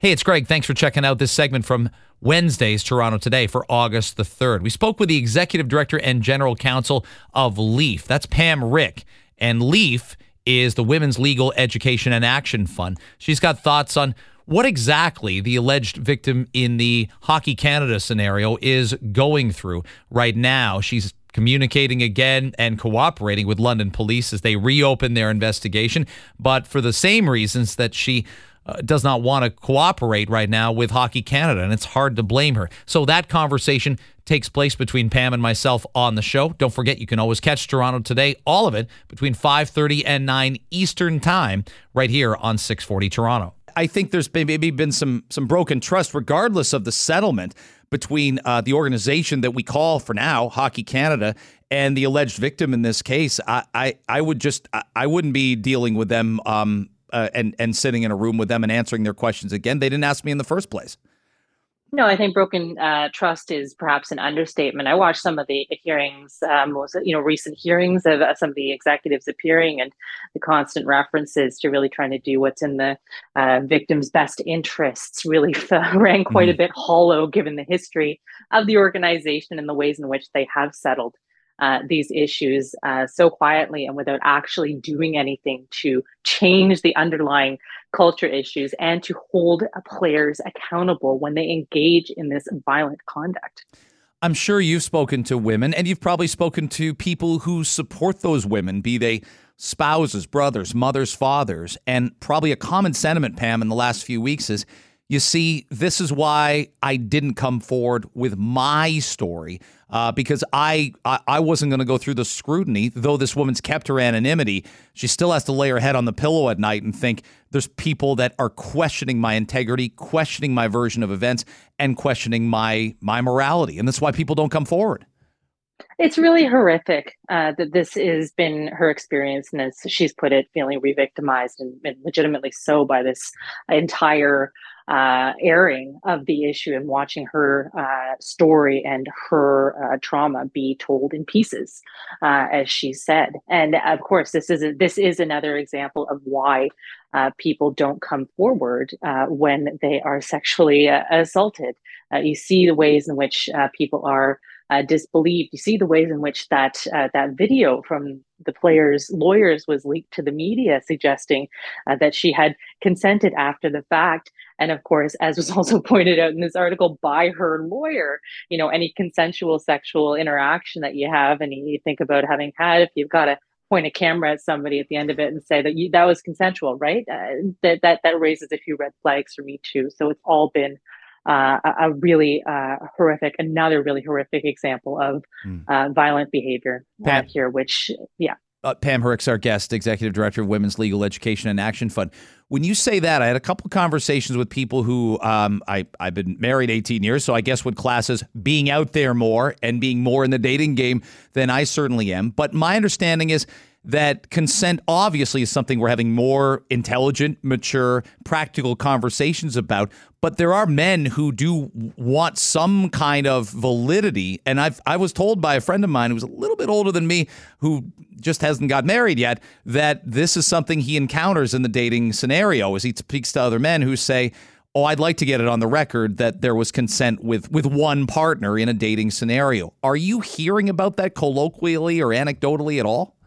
Hey, it's Greg. Thanks for checking out this segment from Wednesday's Toronto Today for August the 3rd. We spoke with the executive director and general counsel of LEAF. That's Pam Hrick. And LEAF is the Women's Legal Education and Action Fund. She's got thoughts on what exactly the alleged victim in the Hockey Canada scenario is going through right now. She's communicating again and cooperating with London police as they reopen their investigation, but for the same reasons that she uh, does not want to cooperate right now with Hockey Canada, and it's hard to blame her. So that conversation takes place between Pam and myself on the show. Don't forget, you can always catch Toronto today, all of it between 5:30 and 9 Eastern Time, right here on 640 Toronto. I think there's maybe been some some broken trust, regardless of the settlement between uh, the organization that we call for now Hockey Canada and the alleged victim in this case. I I, I would just I, I wouldn't be dealing with them. Um, uh, and and sitting in a room with them and answering their questions again. They didn't ask me in the first place. No, I think broken uh, trust is perhaps an understatement. I watched some of the hearings, um, you know recent hearings of uh, some of the executives appearing, and the constant references to really trying to do what's in the uh, victim's best interests really rang quite a bit hollow, given the history of the organization and the ways in which they have settled uh, these issues uh, so quietly and without actually doing anything to change the underlying culture issues and to hold players accountable when they engage in this violent conduct. I'm sure you've spoken to women and you've probably spoken to people who support those women, be they spouses, brothers, mothers, fathers. And probably a common sentiment, Pam, in the last few weeks is you see, this is why I didn't come forward with my story uh, because I, I, I wasn't going to go through the scrutiny. Though this woman's kept her anonymity, she still has to lay her head on the pillow at night and think there's people that are questioning my integrity, questioning my version of events, and questioning my my morality, and that's why people don't come forward. It's really horrific uh, that this has been her experience, and as she's put it, feeling re-victimized and, and legitimately so by this entire uh, airing of the issue and watching her uh, story and her uh, trauma be told in pieces, uh, as she said. And of course, this is a, this is another example of why uh, people don't come forward uh, when they are sexually assaulted. you see the ways in which people are uh, disbelieved. You see the ways in which that uh, that video from the player's lawyers was leaked to the media, suggesting uh, that she had consented after the fact. And of course, as was also pointed out in this article by her lawyer, you know, any consensual sexual interaction that you have, and you think about having had, if you've got to point a camera at somebody at the end of it and say that you, that was consensual, right? Uh, that that that raises a few red flags for me too. So it's all been uh, a, really uh, horrific, another really horrific example of mm. uh, violent behavior uh, here, which, yeah. Uh, Pam Hrick's our guest, Executive Director of Women's Legal Education and Action Fund. When you say that, I had a couple conversations with people who um, I, I've been married 18 years, so I guess would classes being out there more and being more in the dating game than I certainly am. But my understanding is that consent obviously is something we're having more intelligent, mature, practical conversations about. But there are men who do want some kind of validity. And I've, I was told by a friend of mine who's a little bit older than me, who just hasn't got married yet, that this is something he encounters in the dating scenario as he speaks to other men who say, oh, I'd like to get it on the record that there was consent with with one partner in a dating scenario. Are you hearing about that colloquially or anecdotally at all?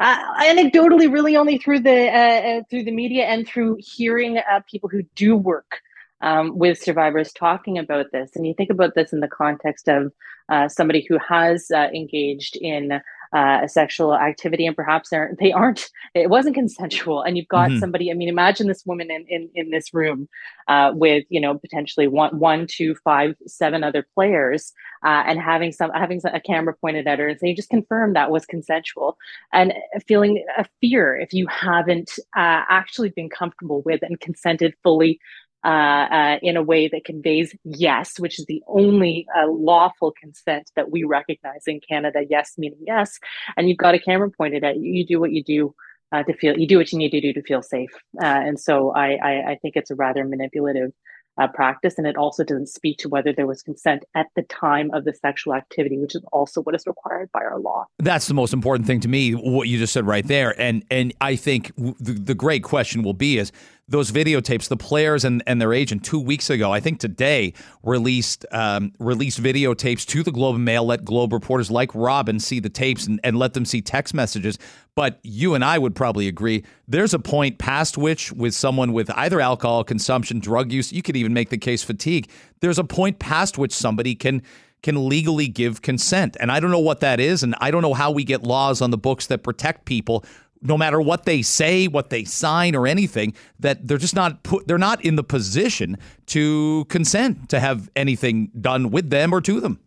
Uh, anecdotally, really only through the uh, uh, through the media and through hearing uh, people who do work um, with survivors talking about this. And you think about this in the context of uh, somebody who has uh, engaged in uh, a sexual activity and perhaps they're, they aren't it wasn't consensual and you've got mm-hmm. somebody i mean imagine this woman in in, in this room uh, with you know potentially one one two five seven other players uh, and having some having a camera pointed at her and saying just confirm that was consensual and feeling a fear if you haven't uh, actually been comfortable with and consented fully uh, uh, in a way that conveys yes, which is the only uh, lawful consent that we recognize in Canada. Yes, meaning yes, and you've got a camera pointed at you. You do what you do uh, to feel. You do what you need to do to feel safe. Uh, and so I, I, I, think it's a rather manipulative. Uh, practice and it also doesn't speak to whether there was consent at the time of the sexual activity which is also what is required by our law that's the most important thing to me what you just said right there and and i think the, the great question will be is those videotapes. The players and, and their agent two weeks ago, I think today, released um, released videotapes to the Globe and Mail. Let Globe reporters like Robyn see the tapes and, and let them see text messages. But you and I would probably agree there's a point past which, with someone with either alcohol consumption, drug use, you could even make the case fatigue. There's a point past which somebody can can legally give consent. And I don't know what that is. And I don't know how we get laws on the books that protect people no matter what they say, what they sign, or anything, that they're just not put, they're not in the position to consent to have anything done with them or to them.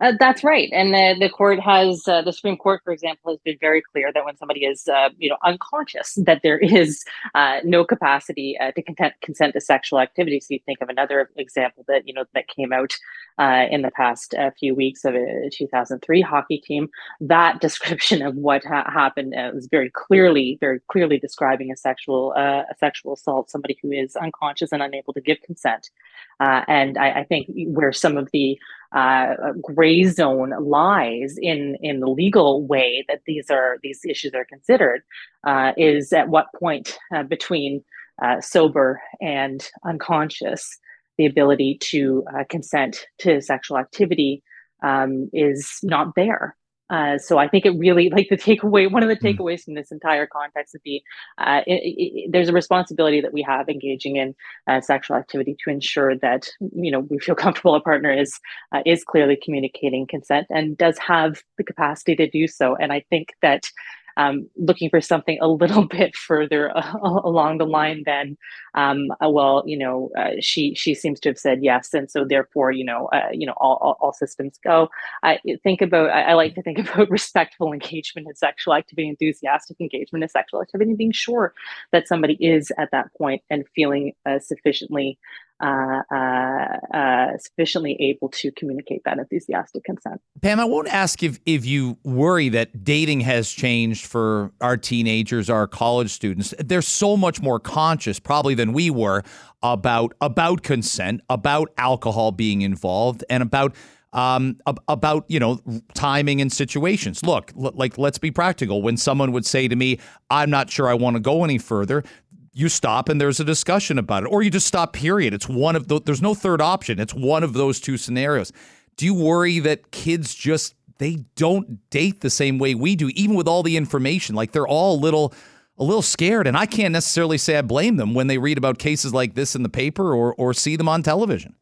Uh, that's right, and the, the court has uh, the Supreme Court, for example, has been very clear that when somebody is, uh, you know, unconscious, that there is uh, no capacity uh, to consent, consent to sexual activity. So you think of another example that you know that came out uh, in the past few weeks of a 2003 hockey team. That description of what ha- happened was very clearly, very clearly describing a sexual a sexual assault, somebody who is unconscious and unable to give consent. and I, I, think where some of the uh, gray zone lies in in the legal way that these are these issues are considered uh, is at what point uh, between uh, sober and unconscious the ability to uh, consent to sexual activity um, is not there uh, so I think it really like the takeaway. One of the hmm. takeaways from this entire context would be uh, it, it, there's a responsibility that we have engaging in uh, sexual activity to ensure that you know we feel comfortable a partner is uh, is clearly communicating consent and does have the capacity to do so. And I think that um, looking for something a little bit further uh, along the line than, um, uh, well, you know, uh, she she seems to have said yes, and so therefore, you know, uh, you know, all, all, all, systems go. I think about. I, I, like to think about respectful engagement in sexual activity, enthusiastic engagement in sexual activity, and being sure that somebody is at that point and feeling uh, sufficiently uh, uh, uh, sufficiently able to communicate that enthusiastic consent. Pam, I won't ask if, if you worry that dating has changed for our teenagers, our college students. They're so much more conscious, probably, than we were about about consent, about alcohol being involved, and about um, about you know timing and situations. Look, l- like let's be practical. When someone would say to me, "I'm not sure I want to go any further," you stop and there's a discussion about it, or you just stop. Period. It's one of the, there's no third option. It's one of those two scenarios. Do you worry that kids just they don't date the same way we do, even with all the information? Like they're all a little a little scared, and I can't necessarily say I blame them when they read about cases like this in the paper or or see them on television.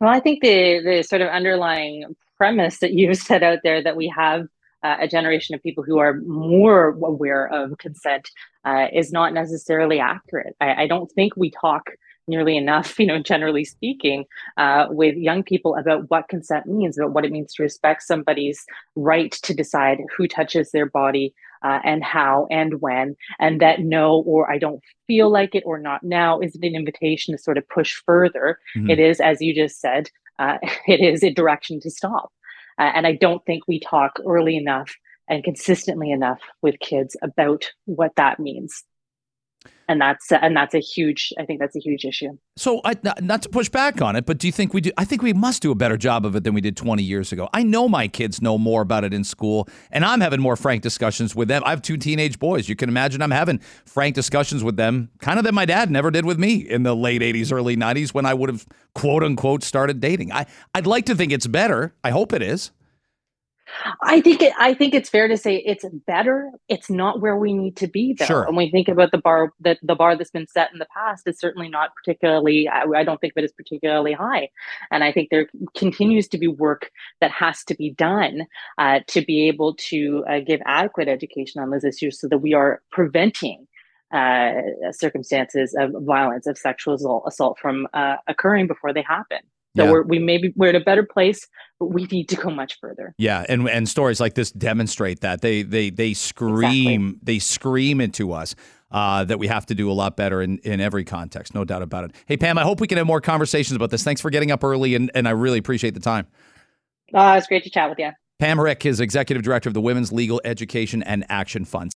Well, I think the the sort of underlying premise that you've set out there that we have uh, a generation of people who are more aware of consent uh, is not necessarily accurate. I, I, don't think we talk nearly enough, you know, generally speaking, uh, with young people about what consent means, about what it means to respect somebody's right to decide who touches their body. Uh, and how and when, and that no or I don't feel like it or not now isn't an invitation to sort of push further. Mm-hmm. It is, as you just said, uh, it is a direction to stop. Uh, and I don't think we talk early enough and consistently enough with kids about what that means and that's and that's a huge i think that's a huge issue. So I, not to push back on it but do you think we do i think we must do a better job of it than we did 20 years ago. I know my kids know more about it in school and i'm having more frank discussions with them. I have two teenage boys. You can imagine i'm having frank discussions with them kind of that my dad never did with me in the late 80s early 90s when i would have quote unquote started dating. I i'd like to think it's better. I hope it is I think it, I think it's fair to say it's better. It's not where we need to be though. Sure. When we think about the bar that the bar that's been set in the past is certainly not particularly. I, I don't think of it as particularly high, and I think there continues to be work that has to be done uh, to be able to uh, give adequate education on those issues, so that we are preventing uh, circumstances of violence, of sexual assault from uh, occurring before they happen. So yeah. we're we maybe we're in a better place, but we need to go much further. Yeah, and and stories like this demonstrate that they they they scream exactly. they scream into us. Uh, that we have to do a lot better in, in every context, no doubt about it. Hey, Pam, I hope we can have more conversations about this. Thanks for getting up early, and, and I really appreciate the time. Uh, it's great to chat with you. Pam Hrick is executive director of the Women's Legal Education and Action Fund.